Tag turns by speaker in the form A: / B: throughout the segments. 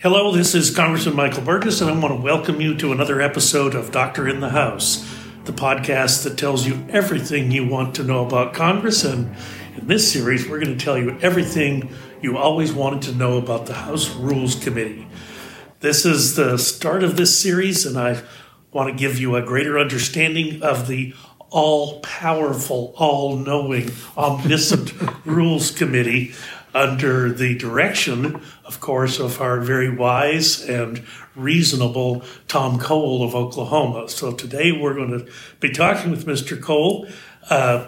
A: Hello, this is Congressman Michael Burgess, and I want to welcome you to another episode of Doctor in the House, the podcast that tells you everything you want to know about Congress. And in this series, we're going to tell you everything you always wanted to know about the House Rules Committee. This is the start of this series, and I want to give you a greater understanding of the all powerful, all knowing, omniscient Rules Committee under the direction, of course, of our very wise and reasonable Tom Cole of Oklahoma. So today we're going to be talking with Mr. Cole. Uh,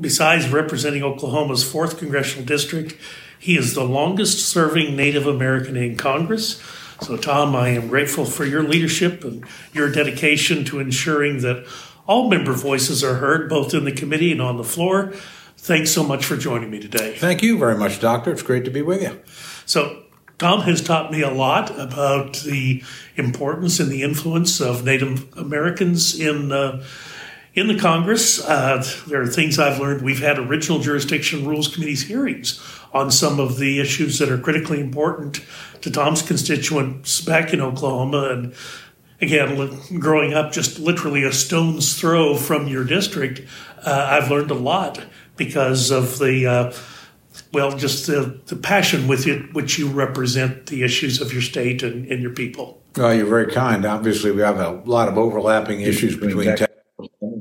A: besides representing Oklahoma's 4th Congressional District, he is the longest serving Native American in Congress. So, Tom, I am grateful for your leadership and your dedication to ensuring that all member voices are heard, both in the committee and on the floor. Thanks so much for joining me today.
B: Thank you very much, Doctor. It's great to be with you.
A: So, Tom has taught me a lot about the importance and the influence of Native Americans in uh, in the Congress. Uh, there are things I've learned. We've had original jurisdiction rules committees hearings on some of the issues that are critically important to Tom's constituents back in Oklahoma, and again, growing up just literally a stone's throw from your district, uh, I've learned a lot because of the uh, well, just the, the passion with it, which you represent the issues of your state and, and your people.
B: Well, you're very kind. Obviously, we have a lot of overlapping issues between Texas,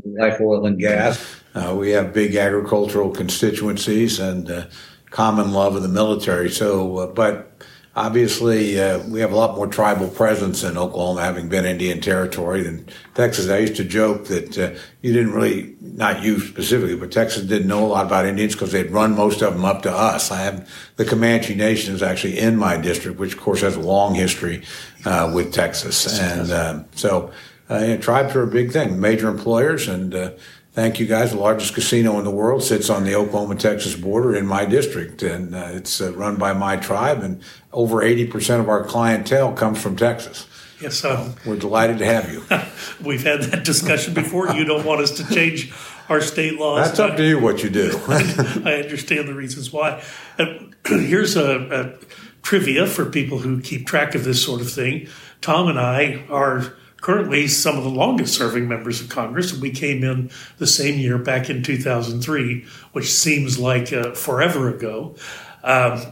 B: life, oil, and gas. Uh, we have big agricultural constituencies and uh, common love of the military. So, uh, but Obviously, uh, we have a lot more tribal presence in Oklahoma, having been Indian territory than Texas. I used to joke that uh, you didn't really, not you specifically, but Texas didn't know a lot about Indians because they'd run most of them up to us. I have the Comanche Nation is actually in my district, which of course has a long history uh, with Texas, and um, so uh, tribes are a big thing, major employers, and uh, thank you guys. The largest casino in the world sits on the Oklahoma Texas border in my district, and uh, it's uh, run by my tribe. And over 80% of our clientele comes from Texas.
A: Yes, so
B: we're delighted to have you.
A: We've had that discussion before. You don't want us to change our state laws.
B: That's up to you what you do.
A: I understand the reasons why. Uh, here's a, a trivia for people who keep track of this sort of thing. Tom and I are currently some of the longest serving members of Congress. We came in the same year back in 2003, which seems like uh, forever ago. Um,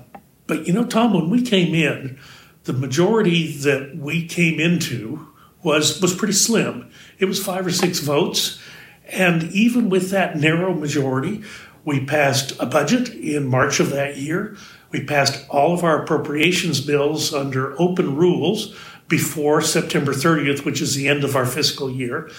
A: but you know, Tom, when we came in, the majority that we came into was was pretty slim. It was five or six votes, and even with that narrow majority, we passed a budget in March of that year. We passed all of our appropriations bills under open rules before September 30th, which is the end of our fiscal year,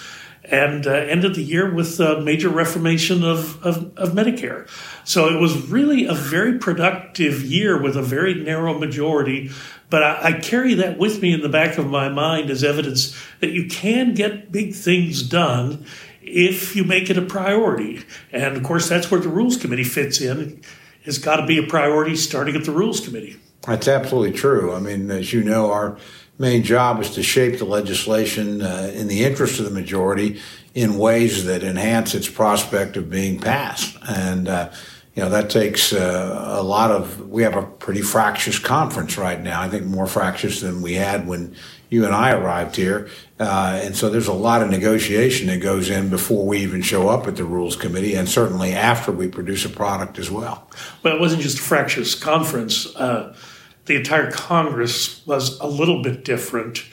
A: and uh, ended the year with a major reformation of, of, of, Medicare. So it was really a very productive year with a very narrow majority. But I, I carry that with me in the back of my mind as evidence that you can get big things done if you make it a priority. And of course, that's where the Rules Committee fits in. It's got to be a priority starting at the Rules Committee.
B: That's absolutely true. I mean, as you know, our main job is to shape the legislation uh, in the interest of the majority in ways that enhance its prospect of being passed. And, uh, you know, that takes uh, a lot of, we have a pretty fractious conference right now. I think more fractious than we had when you and I arrived here. Uh, and so there's a lot of negotiation that goes in before we even show up at the Rules Committee and certainly after we produce a product as well.
A: Well, it wasn't just a fractious conference. The entire Congress was a little bit different.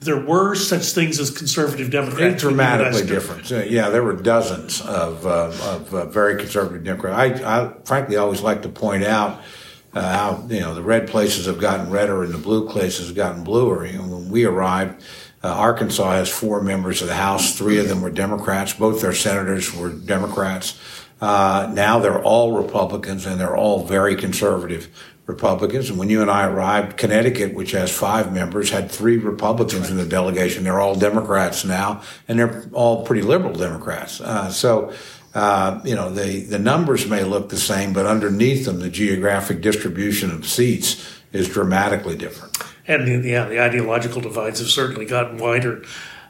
A: There were such things as conservative Democrats.
B: dramatically different. Yeah, there were dozens of, uh, of uh, very conservative Democrats. I, I, frankly always like to point out uh, how you know the red places have gotten redder and the blue places have gotten bluer. You know, when we arrived, uh, Arkansas has four members of the House. Three of them were Democrats. Both their senators were Democrats. Uh, now they're all Republicans and they're all very conservative. Republicans. And when you and I arrived, Connecticut, which has five members, had three Republicans right. in the delegation. They're all Democrats now, and they're all pretty liberal Democrats. Uh, so, uh, you know, the, the numbers may look the same, but underneath them, the geographic distribution of seats is dramatically different.
A: And yeah, the ideological divides have certainly gotten wider.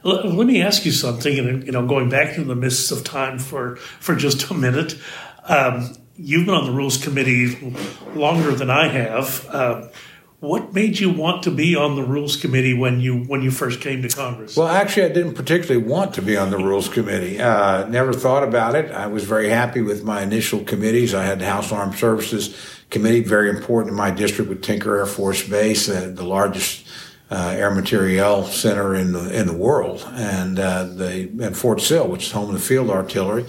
A: Let me ask you something, and you know, going back to the mists of time for for just a minute. Um, you've been on the rules committee longer than I have. Uh, what made you want to be on the Rules Committee when you when you first came to Congress?
B: Well, actually, I didn't particularly want to be on the Rules Committee. Uh, never thought about it. I was very happy with my initial committees. I had the House Armed Services Committee, very important in my district with Tinker Air Force Base, uh, the largest uh, air materiel center in the in the world, and uh, the and Fort Sill, which is home of the field artillery.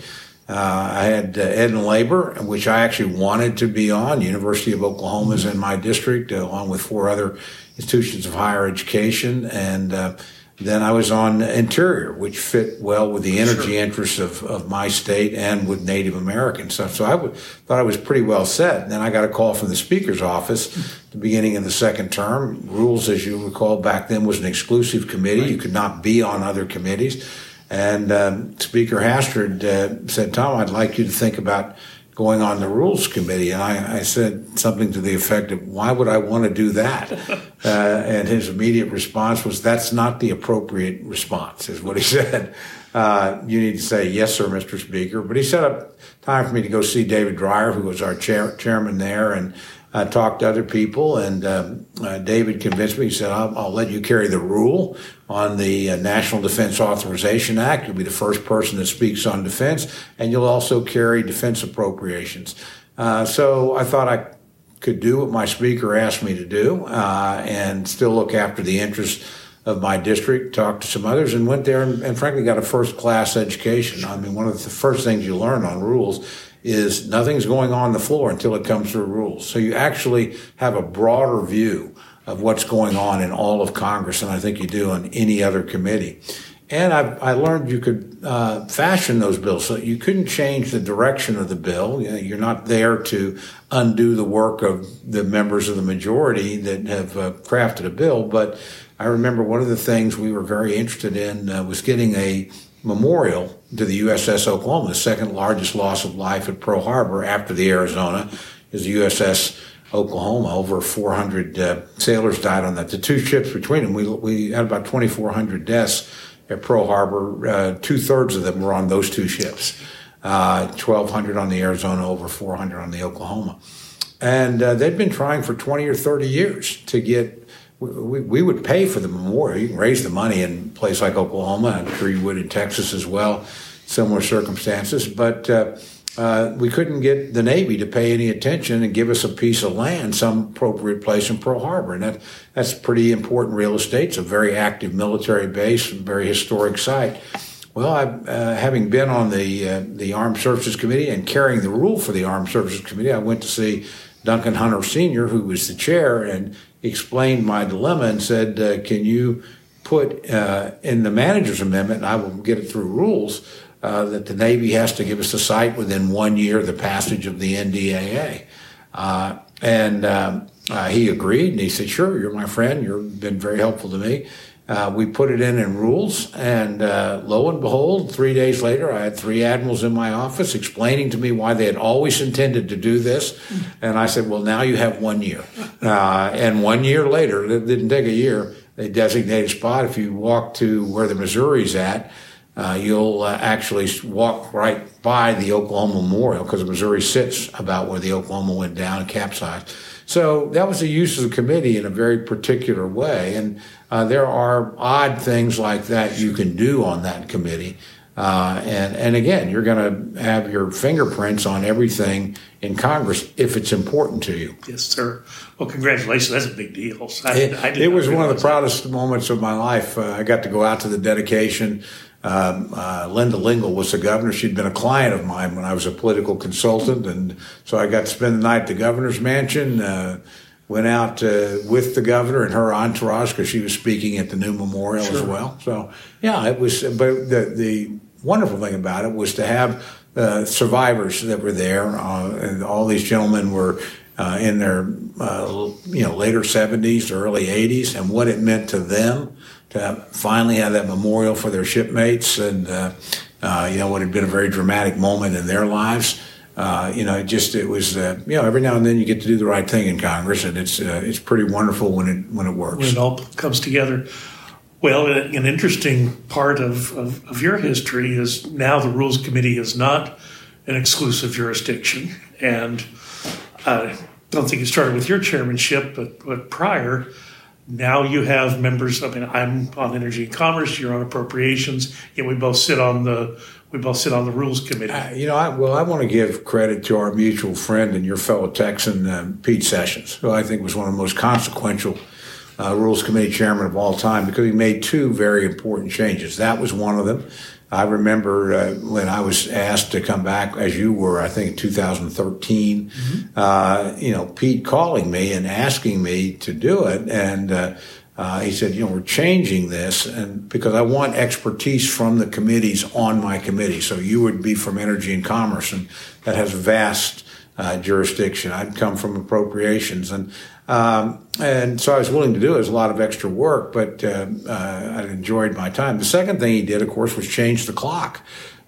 B: Uh, I had uh, Ed and Labor, which I actually wanted to be on. University of Oklahoma is in my district, uh, along with four other institutions of higher education. And uh, then I was on Interior, which fit well with the energy sure. interests of, of my state and with Native American stuff. So I w- thought I was pretty well set. And then I got a call from the Speaker's office the beginning of the second term. Rules, as you recall, back then was an exclusive committee. Right. You could not be on other committees. And um, Speaker Hastert uh, said, Tom, I'd like you to think about going on the Rules Committee. And I, I said something to the effect of, why would I want to do that? uh, and his immediate response was, that's not the appropriate response, is what he said. Uh, you need to say, yes, sir, Mr. Speaker. But he set up time for me to go see David Dreier, who was our chair, chairman there, and I talked to other people, and um, uh, David convinced me. He said, I'll, I'll, let you carry the rule on the uh, National Defense Authorization Act. You'll be the first person that speaks on defense, and you'll also carry defense appropriations. Uh, so I thought I could do what my speaker asked me to do uh, and still look after the interests of my district, talked to some others, and went there and, and frankly got a first class education. I mean, one of the first things you learn on rules is nothing's going on the floor until it comes through rules. So you actually have a broader view of what's going on in all of Congress than I think you do on any other committee. And I, I learned you could uh, fashion those bills so you couldn't change the direction of the bill. You you're not there to undo the work of the members of the majority that have uh, crafted a bill. But I remember one of the things we were very interested in uh, was getting a memorial to the USS Oklahoma, the second largest loss of life at Pearl Harbor after the Arizona is the USS Oklahoma. Over 400 uh, sailors died on that. The two ships between them, we, we had about 2,400 deaths at Pearl Harbor. Uh, two thirds of them were on those two ships. Uh, 1,200 on the Arizona, over 400 on the Oklahoma. And uh, they've been trying for 20 or 30 years to get we, we would pay for the memorial. You can raise the money in a place like Oklahoma. I'm sure you would in Texas as well, similar circumstances. But uh, uh, we couldn't get the Navy to pay any attention and give us a piece of land, some appropriate place in Pearl Harbor. And that, that's pretty important real estate. It's a very active military base, a very historic site. Well, I, uh, having been on the uh, the Armed Services Committee and carrying the rule for the Armed Services Committee, I went to see Duncan Hunter Sr., who was the chair, and explained my dilemma and said, uh, "Can you put uh, in the manager's amendment, and I will get it through rules, uh, that the Navy has to give us a site within one year of the passage of the NDAA?" Uh, and um, uh, he agreed, and he said, "Sure, you're my friend. You've been very helpful to me." Uh, we put it in in rules, and uh, lo and behold, three days later, I had three admirals in my office explaining to me why they had always intended to do this. And I said, "Well, now you have one year." Uh, and one year later, it didn't take a year. They designated a spot. If you walk to where the Missouri's at, uh, you'll uh, actually walk right by the Oklahoma Memorial because the Missouri sits about where the Oklahoma went down and capsized. So that was the use of the committee in a very particular way. And uh, there are odd things like that you can do on that committee. Uh, and, and again, you're going to have your fingerprints on everything in Congress if it's important to you.
A: Yes, sir. Well, congratulations. That's a big deal. I,
B: it, I it was one of the proudest that. moments of my life. Uh, I got to go out to the dedication. Um, uh, Linda Lingle was the governor. She'd been a client of mine when I was a political consultant, and so I got to spend the night at the governor's mansion. Uh, went out uh, with the governor and her entourage because she was speaking at the new memorial sure. as well. So yeah, it was. But the the wonderful thing about it was to have uh, survivors that were there, uh, and all these gentlemen were. Uh, in their uh, you know later 70s, early 80s, and what it meant to them to finally have that memorial for their shipmates, and uh, uh, you know what had been a very dramatic moment in their lives. Uh, you know, it just it was uh, you know every now and then you get to do the right thing in Congress, and it's uh, it's pretty wonderful when it when it works.
A: When it all comes together. Well, an interesting part of, of, of your history is now the Rules Committee is not an exclusive jurisdiction, and I don't think it started with your chairmanship, but, but prior, now you have members. I mean, I'm on energy and commerce. You're on appropriations. Yet we both sit on the we both sit on the rules committee. Uh,
B: you know, I, well, I want to give credit to our mutual friend and your fellow Texan, uh, Pete Sessions, who I think was one of the most consequential uh, rules committee chairman of all time because he made two very important changes. That was one of them. I remember uh, when I was asked to come back, as you were, I think in 2013, mm-hmm. uh, you know, Pete calling me and asking me to do it. And uh, uh, he said, you know, we're changing this and because I want expertise from the committees on my committee. So you would be from energy and commerce and that has vast uh, jurisdiction. I'd come from appropriations and um, and so I was willing to do it. It was a lot of extra work, but uh, uh, I enjoyed my time. The second thing he did, of course, was change the clock.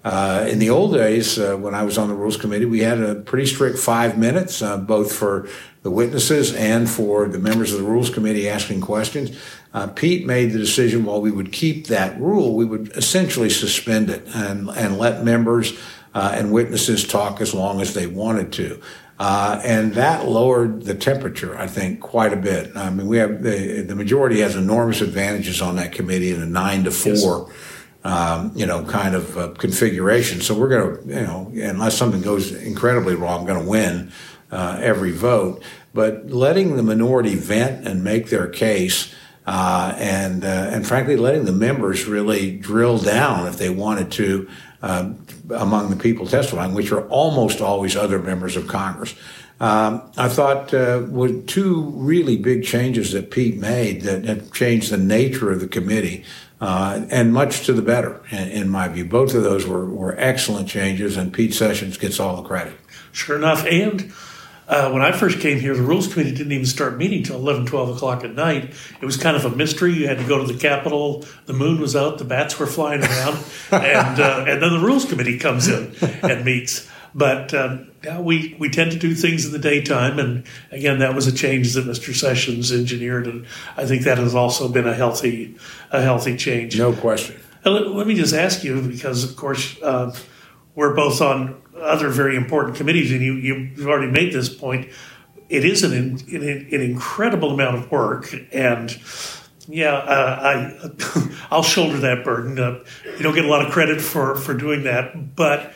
B: Uh, in the old days, uh, when I was on the Rules Committee, we had a pretty strict five minutes, uh, both for the witnesses and for the members of the Rules Committee asking questions. Uh, Pete made the decision while we would keep that rule, we would essentially suspend it and, and let members and witnesses talk as long as they wanted to. Uh, and that lowered the temperature, I think, quite a bit. I mean, we have the, the majority has enormous advantages on that committee in a nine to four, yes. um, you know, kind of uh, configuration. So we're going to, you know, unless something goes incredibly wrong, going to win uh, every vote. But letting the minority vent and make their case. Uh, and uh, and frankly, letting the members really drill down if they wanted to uh, among the people testifying, which are almost always other members of Congress. Um, I thought uh, were two really big changes that Pete made that have changed the nature of the committee, uh, and much to the better, in, in, my view. Both of those were, were excellent changes, and Pete Sessions gets all the credit.
A: Sure enough, and uh, when I first came here, the Rules Committee didn't even start meeting till 11, 12 o'clock at night. It was kind of a mystery. You had to go to the Capitol. The moon was out. The bats were flying around. and, uh, and then the Rules Committee comes in and meets. But um, now we, we tend to do things in the daytime. And again, that was a change that Mr. Sessions engineered. And I think that has also been a healthy, a healthy change.
B: No question.
A: Let, let, me just ask you, because of course, uh, we're both on other very important committees, and you, you've already made this point. It is an, an, an incredible amount of work, and yeah, uh, I I'll shoulder that burden. Uh, you don't get a lot of credit for for doing that, but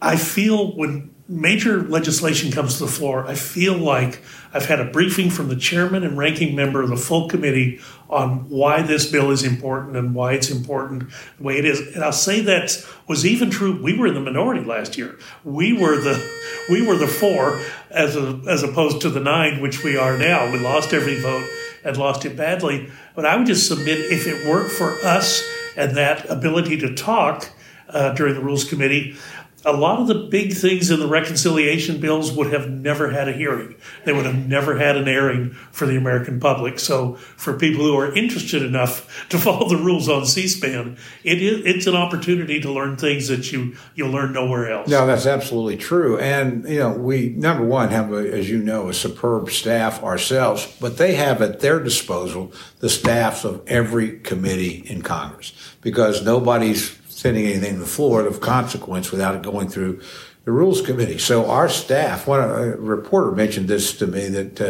A: I feel when major legislation comes to the floor, I feel like I've had a briefing from the chairman and ranking member of the full committee on why this bill is important and why it's important the way it is. And I'll say that was even true. We were in the minority last year. We were the we were the four as a, as opposed to the nine which we are now. We lost every vote and lost it badly. But I would just submit if it weren't for us and that ability to talk uh, during the rules committee, a lot of the big things in the reconciliation bills would have never had a hearing. They would have never had an airing for the American public. So, for people who are interested enough to follow the rules on C-SPAN, it is it's an opportunity to learn things that you you'll learn nowhere else.
B: No, that's absolutely true. And you know, we number one have, a, as you know, a superb staff ourselves, but they have at their disposal the staffs of every committee in Congress because nobody's sending anything to the floor of consequence without it going through the rules committee. So our staff, one a reporter mentioned this to me that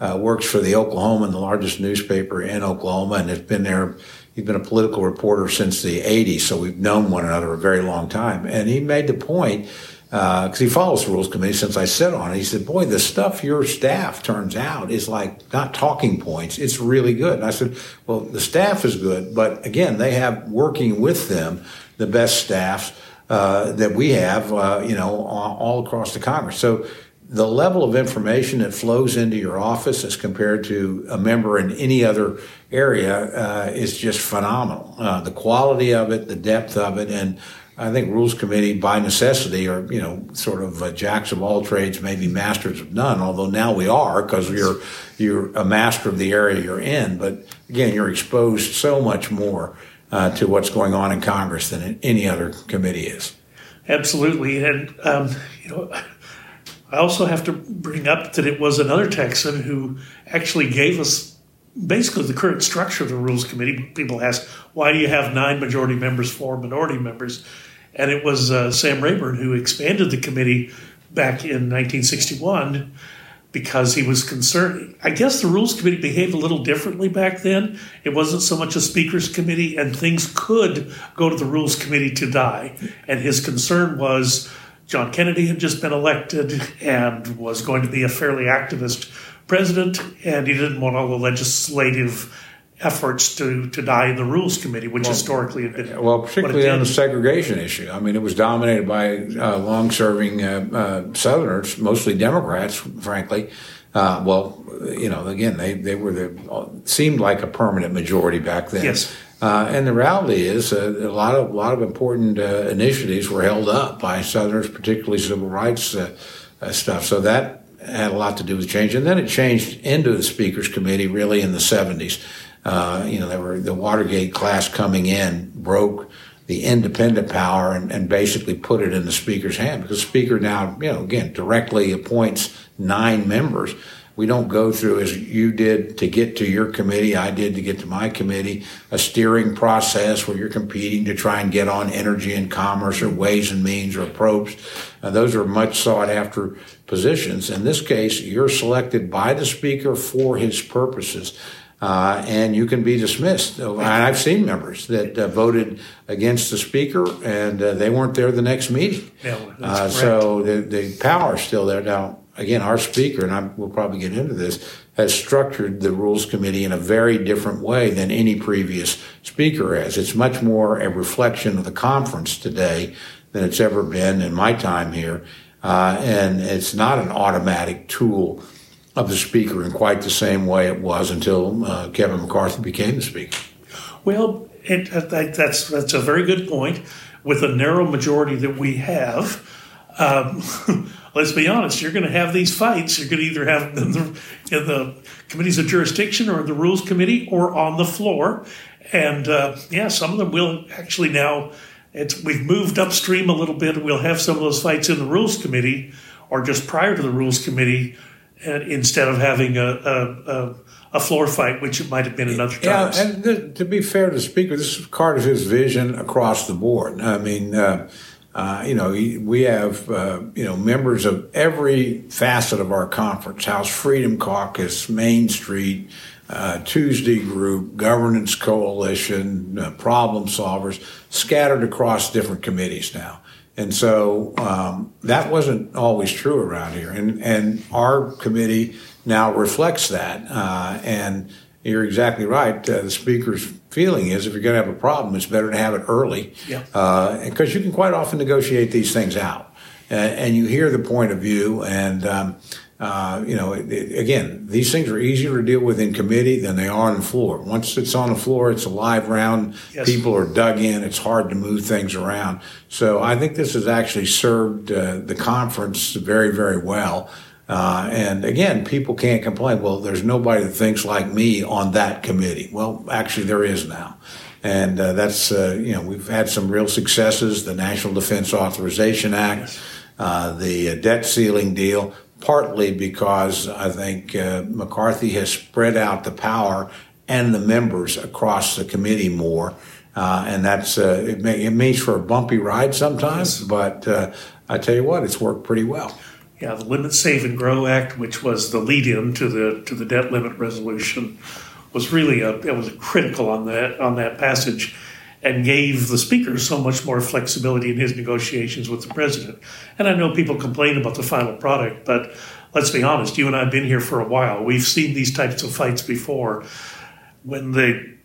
B: uh, uh, works for the Oklahoman, the largest newspaper in Oklahoma, and has been there. He's been a political reporter since the 80s, so we've known one another a very long time. And he made the point because uh, he follows the rules committee since I sit on it. He said, "Boy, the stuff your staff turns out is like not talking points. It's really good." And I said, "Well, the staff is good, but again, they have working with them the best staffs uh, that we have, uh, you know, all across the Congress." So the level of information that flows into your office as compared to a member in any other area uh, is just phenomenal. Uh, the quality of it, the depth of it, and I think rules committee by necessity are, you know, sort of uh, jacks of all trades, maybe masters of none. Although now we are because you're you're a master of the area you're in. But again, you're exposed so much more uh, to what's going on in Congress than any other committee is.
A: Absolutely, and um, you know, I also have to bring up that it was another Texan who actually gave us basically the current structure of the Rules Committee. People ask, why do you have nine majority members, four minority members? And it was uh, Sam Rayburn who expanded the committee back in 1961 because he was concerned. I guess the Rules Committee behaved a little differently back then. It wasn't so much a Speaker's Committee, and things could go to the Rules Committee to die. And his concern was John Kennedy had just been elected and was going to be a fairly activist president, and he didn't want all the legislative efforts to, to die in the Rules Committee, which well, historically had been.
B: Well, particularly on the segregation issue. I mean, it was dominated by uh, long serving uh, uh, Southerners, mostly Democrats, frankly. Uh, well, you know, again, they, they were the, seemed like a permanent majority back then.
A: Yes.
B: Uh, and the reality is uh, a lot of a lot of important initiatives were held up by Southerners, particularly civil rights stuff. So that had a lot to do with change. And then it changed into the Speakers Committee really in the 70s. Uh, you know, there were the Watergate class coming in broke the independent power and, and, basically put it in the speaker's hand because the speaker now, you know, again, directly appoints nine members. We don't go through as you did to get to your committee, I did to get to my committee, a steering process where you're competing to try and get on energy and commerce or ways and means or approps. Uh, those are much sought after positions. In this case, you're selected by the speaker for his purposes uh, and you can be dismissed. And I've seen members that uh, voted against the speaker, and uh, they weren't there the next meeting.
A: Yeah,
B: uh, so the, the power is still there. Now, again, our speaker, and I, we'll probably get into this, has structured the rules committee in a very different way than any previous speaker has. It's much more a reflection of the conference today than it's ever been in my time here. Uh, and it's not an automatic tool of the speaker in quite the same way it was until uh, Kevin McCarthy became the speaker.
A: Well, it, that's that's a very good point. With the narrow majority that we have, um, let's be honest, you're going to have these fights. You're going to either have in the, in the committees of jurisdiction or the rules committee or on the floor. And uh, yeah, some of them will actually now. we've moved upstream a little bit. We'll have some of those fights in the rules committee or just prior to the rules committee instead of having a, a, a, floor fight, which it might have been in other times.
B: Yeah, and th- to be fair to the speaker, this is part of his vision across the board. I mean, uh, uh, you know, we have, uh, you know, members of every facet of our conference, House Freedom Caucus, Main Street, uh, Tuesday Group, Governance Coalition, uh, Problem Solvers, scattered across different committees now. And so um, that wasn't always true around here. And, and our committee now reflects that. Uh, and you're exactly right. Uh, the speaker's feeling is if you're going to have a problem, it's better to have it early.
A: Yeah.
B: Because uh, you can quite often negotiate these things out. and you hear the point of view. And um, uh, you know, it, it, again, these things are easier to deal with in committee than they are on the floor. Once it's on the floor, it's a live round. Yes. People are dug in. It's hard to move things around. So I think this has actually served uh, the conference very, very well. Uh, and again, people can't complain. Well, there's nobody that thinks like me on that committee. Well, actually, there is now. And uh, that's, uh, you know, we've had some real successes the National Defense Authorization Act, yes. Uh, the debt ceiling deal partly because I think uh, McCarthy has spread out the power and the members across the committee more. Uh, and that's uh, it, may, it, makes for a bumpy ride sometimes, but uh, I tell you what, it's worked pretty well.
A: Yeah, the Limit Save and Grow Act, which was the lead-in to the to the debt limit resolution, was really a it was critical on that on that passage and gave the speaker so much more flexibility in his negotiations with the president. And I know people complain about the final product, but let's be honest, you and I have been here for a while. We've seen these types of fights before. When the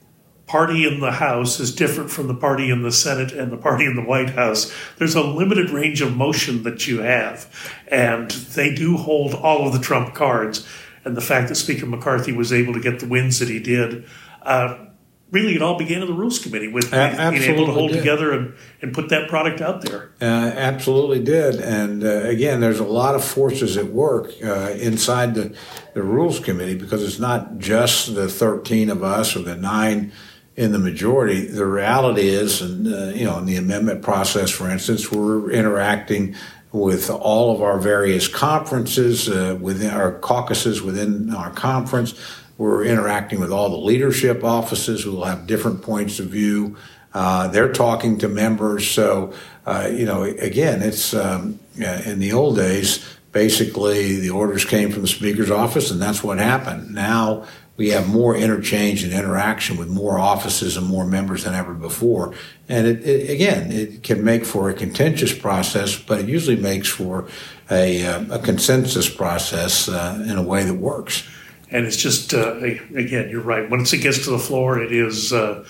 A: party in the House is different from the party in the Senate and the party in the White House, there's a limited range of motion that you have. And they do hold all of the trump cards. And the fact that Speaker McCarthy was able to get the wins that he did uh, really it all began in the rules committee with being able to hold did. together and, and put that product out there.
B: Uh, absolutely did. And uh, again there's a lot of forces at work uh, inside the, the rules committee because it's not just the 13 of us or the nine in the majority. The reality is and uh, you know in the amendment process for instance we're interacting with all of our various conferences uh, within our caucuses within our conference we're interacting with all the leadership offices who will have different points of view. Uh, they're talking to members. So, uh, you know, again, it's um, in the old days, basically the orders came from the speaker's office, and that's what happened. Now we have more interchange and interaction with more offices and more members than ever before. And it, it, again, it can make for a contentious process, but it usually makes for a, uh, a consensus process uh, in a way that works.
A: And it's just, uh, again, you're right. Once it gets to the floor, it is uh,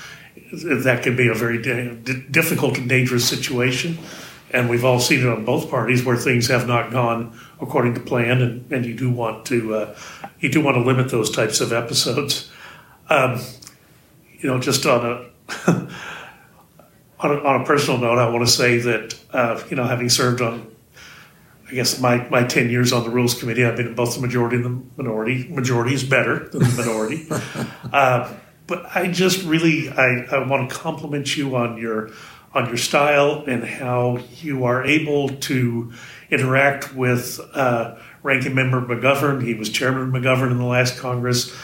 A: that can be a very difficult and dangerous situation. And we've all seen it on both parties where things have not gone according to plan, and, and you do want to uh, you do want to limit those types of episodes. Um, you know, just on a, on a on a personal note, I want to say that uh, you know, having served on, I guess my my ten years on the Rules Committee, I've been in both the majority and the minority. Majority is better than the minority, uh, but I just really I, I want to compliment you on your on your style and how you are able to interact with uh, Ranking Member McGovern. He was Chairman McGovern in the last Congress.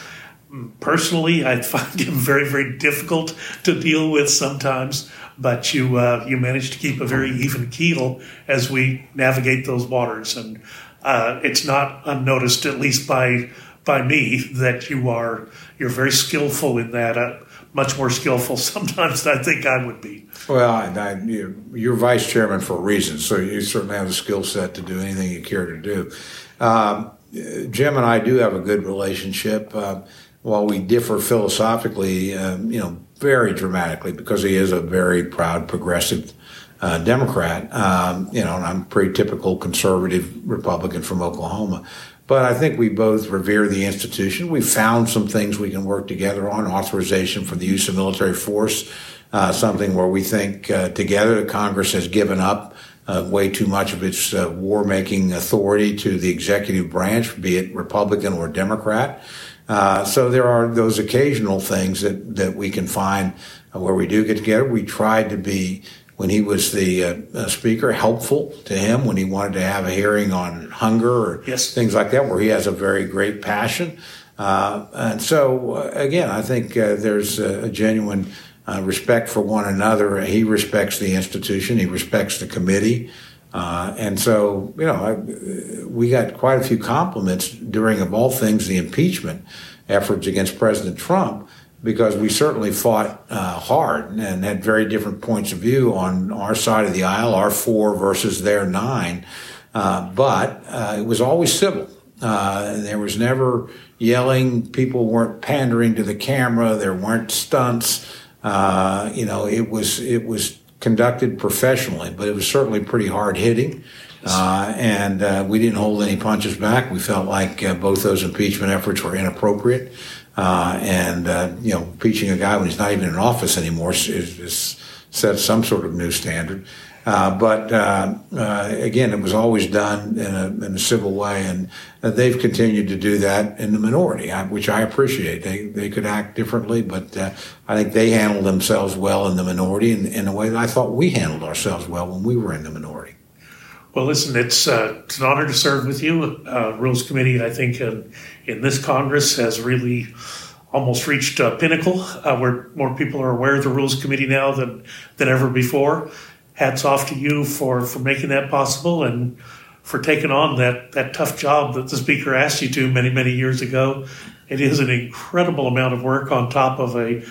A: Personally, I find him very, very difficult to deal with sometimes, but you uh, you manage to keep a very even keel as we navigate those waters, and uh, it's not unnoticed, at least by by me, that you are you're very skillful in that. Uh, much more skillful sometimes than I think I would be.
B: Well, I, you're vice chairman for a reason, so you certainly have the skill set to do anything you care to do. Um, Jim and I do have a good relationship. Uh, while we differ philosophically, um, you know, very dramatically, because he is a very proud progressive uh, Democrat, um, you know, and I'm pretty typical conservative Republican from Oklahoma. But I think we both revere the institution. We found some things we can work together on authorization for the use of military force, uh, something where we think uh, together the Congress has given up uh, way too much of its uh, war making authority to the executive branch, be it Republican or Democrat. Uh, so there are those occasional things that, that we can find where we do get together. We tried to be when he was the uh, uh, speaker, helpful to him when he wanted to have a hearing on hunger or
A: yes.
B: things like that, where he has a very great passion. Uh, and so, uh, again, I think uh, there's a, genuine uh, respect for one another. He respects the institution, he respects the committee. And so, you know, I, we got quite a few compliments during, of all things, the impeachment efforts against President Trump because we certainly fought uh, hard and had very different points of view on our side of the aisle, our four versus their nine. Uh, but uh, it was always civil. Uh, there was never yelling. People weren't pandering to the camera. There weren't stunts. Uh, you know, it was it was conducted professionally, but it was certainly pretty hard hitting. Uh, and uh, we didn't hold any punches back. We felt like uh, both those impeachment efforts were inappropriate. Uh, and, uh, you know, impeaching a guy when he's not even in office anymore is, is some sort of new standard. Uh, but again, it was always done in a, in a civil way, and they've continued to do that in the minority, which I appreciate. They they could act differently, but uh, I think they handled themselves well in the minority in, in a way that I thought we handled ourselves well when we were in the minority.
A: Well, listen, it's, uh, it's an honor to serve with you. Uh, Rules Committee, I think, in, in this Congress has really almost reached a pinnacle uh, where more people are aware of the Rules Committee now than, than ever before. Hats off to you for, for making that possible and for taking on that, that tough job that the Speaker asked you to many, many years ago. It is an incredible amount of work on top of a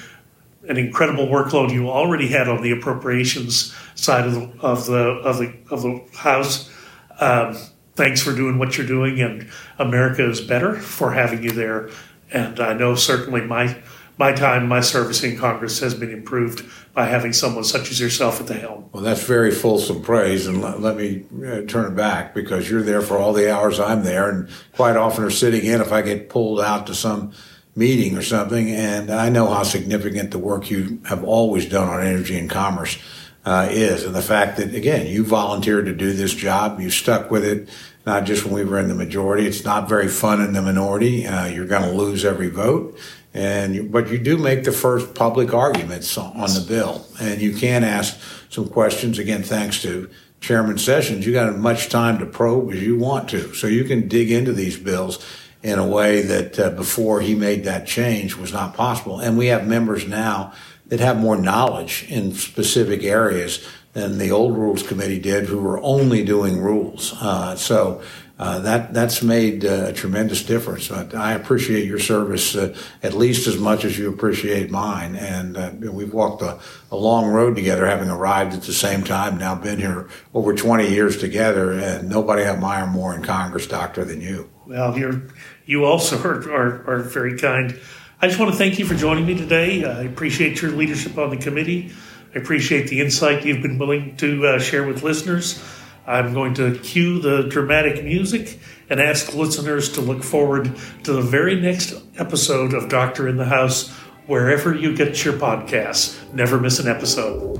A: an incredible workload you already had on the appropriations side of the of the of the, of the House. Um, thanks for doing what you're doing, and America is better for having you there. And I know certainly my my time, my service in Congress has been improved by having someone such as yourself at the helm.
B: Well, that's very fulsome praise, and let, let me uh, turn it back because you're there for all the hours I'm there, and quite often are sitting in if I get pulled out to some meeting or something, and I know how significant the work you have always done on energy and commerce uh, is, and the fact that again you volunteered to do this job, you stuck with it, not just when we were in the majority. It's not very fun in the minority. Uh, you're going to lose every vote, and but you do make the first public arguments on the bill, and you can ask some questions. Again, thanks to Chairman Sessions, you got as much time to probe as you want to, so you can dig into these bills in a way that uh, before he made that change was not possible. And we have members now that have more knowledge in specific areas than the old rules committee did, who were only doing rules. Uh, so, uh, that that's made uh, a tremendous difference. I appreciate your service uh, at least as much as you appreciate mine, and uh, we've walked a, a, long road together, having arrived at the same time. Now been here over 20 years together, and nobody I admire more in Congress, Doctor, than you.
A: Well, you're you also are, are, are very kind. I just want to thank you for joining me today. I appreciate your leadership on the committee. I appreciate the insight you've been willing to uh, share with listeners. I'm going to cue the dramatic music and ask listeners to look forward to the very next episode of Doctor in the House, wherever you get your podcasts. Never miss an episode.